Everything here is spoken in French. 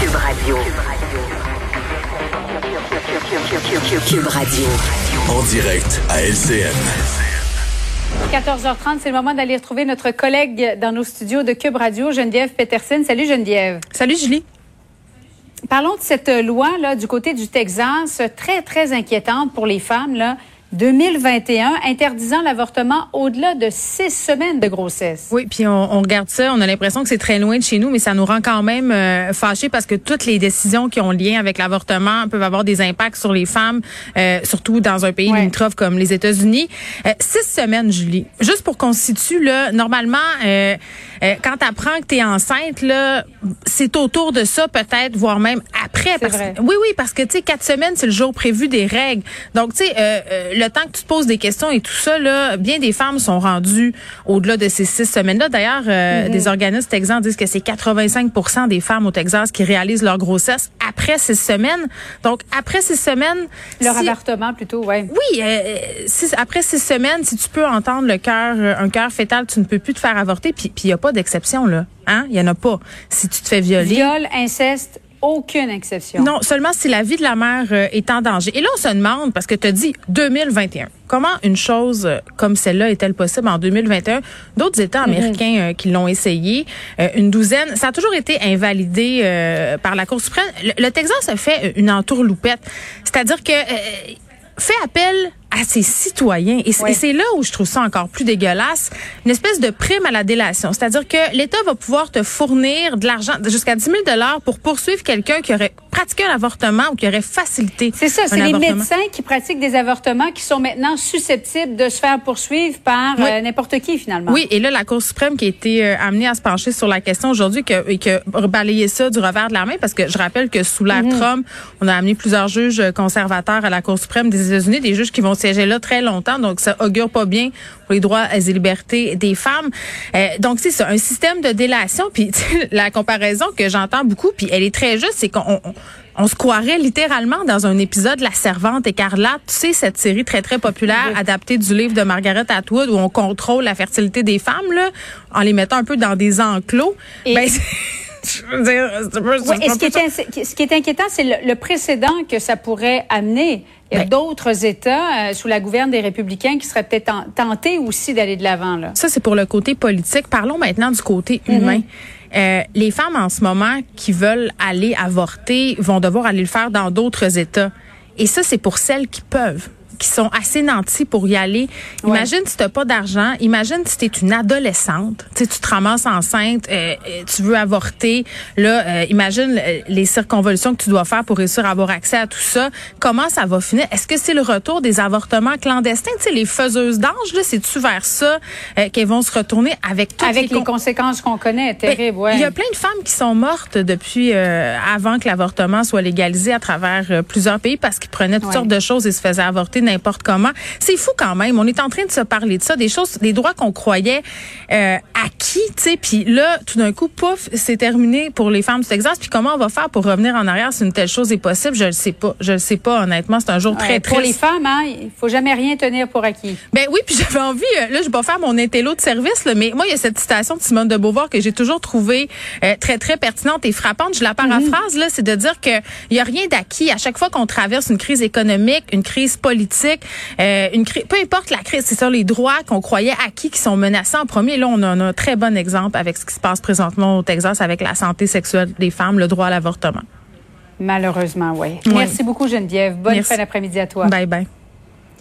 Cube Radio. Cube Radio. En direct à LCN. 14h30, c'est le moment d'aller retrouver notre collègue dans nos studios de Cube Radio, Geneviève Peterson. Salut Geneviève. Salut Julie. Parlons de cette loi là du côté du Texas, très très inquiétante pour les femmes là. 2021 interdisant l'avortement au-delà de six semaines de grossesse. Oui, puis on, on regarde ça, on a l'impression que c'est très loin de chez nous, mais ça nous rend quand même euh, fâchés parce que toutes les décisions qui ont lien avec l'avortement peuvent avoir des impacts sur les femmes, euh, surtout dans un pays Ouais. limitrophe comme les États-Unis. Euh, six semaines, Julie. Juste pour qu'on se situe, là, normalement, quand tu apprends que tu es enceinte, là, c'est autour de ça peut-être, voire même après. Parce, vrai. oui, oui, parce que tu sais, quatre semaines, c'est le jour prévu des règles. Donc, tu sais, euh, le temps que tu te poses des questions et tout ça, là, bien des femmes sont rendues au-delà de ces six semaines-là. D'ailleurs, euh, des organismes texans disent que c'est 85% des femmes au Texas qui réalisent leur grossesse après six semaines. Donc, après six semaines, Leur si- avortement plutôt, ouais. oui, euh, si- après six semaines, si tu peux entendre le cœur, euh, un cœur fœtal, tu ne peux plus te faire avorter. Puis il n'y a pas d'exception là, hein? Il y en a pas. Si tu te fais violer, Viol, inceste, aucune exception. non, seulement si la vie de la mère euh, est en danger. Et là, on se demande, parce que tu as dit 2021, comment une chose euh, comme celle-là est-elle possible en 2021? D'autres États américains euh, qui l'ont essayé, euh, une douzaine, ça a toujours été invalidé euh, par la Cour suprême. Le, le Texas a fait une entourloupette. C'est-à-dire que... euh, fait appel à ses citoyens. Et c'est là où je trouve ça encore plus dégueulasse. Une espèce de prime à la délation. C'est-à-dire que l'État va pouvoir te fournir de l'argent jusqu'à 10 000 pour poursuivre quelqu'un qui aurait pratiqué un avortement ou qui aurait facilité C'est ça, c'est les médecins qui pratiquent des avortements qui sont maintenant susceptibles de se faire poursuivre par Oui. euh, n'importe qui finalement. Oui, et là, la Cour suprême qui a été euh, amenée à se pencher sur la question aujourd'hui que, et qui a balayé ça du revers de la main, parce que je rappelle que sous l'ère Mhm. Trump, on a amené plusieurs juges conservateurs à la Cour suprême des États-Unis, des juges qui vont siéger là très longtemps, donc ça augure pas bien pour les droits et libertés des femmes. Euh, donc, c'est ça, un système de délation, puis la comparaison que j'entends beaucoup, puis elle est très juste, c'est qu'on... on- on se croirait littéralement dans un épisode de La Servante écarlate. Tu sais, cette série très, très populaire Oui. adaptée du livre de Margaret Atwood où on contrôle la fertilité des femmes, là, en les mettant un peu dans des enclos. Et- Ben, ce qui, est, inquiétant, c'est le, le précédent que ça pourrait amener. Il y a Ben- d'autres États euh, sous la gouverne des républicains qui seraient peut-être ten- tentés aussi d'aller de l'avant. là. Ça, c'est pour le côté politique. Parlons maintenant du côté humain. Euh, les femmes en ce moment qui veulent aller avorter vont devoir aller le faire dans d'autres États. Et ça, c'est pour celles qui peuvent qui sont assez nantis pour y aller. Imagine si t'as pas d'argent. Imagine si t'es une adolescente. Tu sais, tu te ramasses enceinte, euh, euh, tu veux avorter. Là, euh, imagine les circonvolutions que tu dois faire pour réussir à avoir accès à tout ça. Comment ça va finir? Est-ce que c'est le retour des avortements clandestins? Tu sais, les faiseuses d'ange, là, c'est-tu vers ça euh, qu'elles vont se retourner avec toutes Avec les con- conséquences qu'on connaît, ben, terrible, ouais. Il y a plein de femmes qui sont mortes depuis euh, avant que l'avortement soit légalisé à travers plusieurs pays parce qu'ils prenaient toutes Ouais. sortes de choses et se faisaient avorter n'importe comment. C'est fou quand même. On est en train de se parler de ça, des choses, des droits qu'on croyait euh, acquis, tu sais. Puis là, tout d'un coup, pouf, c'est terminé pour les femmes du Texas. Puis comment on va faire pour revenir en arrière si une telle chose est possible? Je le sais pas. Je le sais pas honnêtement. C'est un jour très Ouais, triste. pour les femmes, hein, il faut jamais rien tenir pour acquis. Ben oui, puis j'avais envie, euh, là, je vais pas faire mon intello de service, là, mais moi, il y a cette citation de Simone de Beauvoir que j'ai toujours trouvée euh, très, très pertinente et frappante. Je la paraphrase, là, c'est de dire que il y a rien d'acquis. À chaque fois qu'on traverse une crise économique, une crise politique, euh, une crise, peu importe la crise, c'est ça, les droits qu'on croyait acquis qui sont menacés en premier. Là, on a, on a très bon exemple avec ce qui se passe présentement au Texas avec la santé sexuelle des femmes, le droit à l'avortement. Malheureusement, oui. Merci beaucoup, Geneviève. Bonne Merci. fin d'après-midi à toi. Bye bye.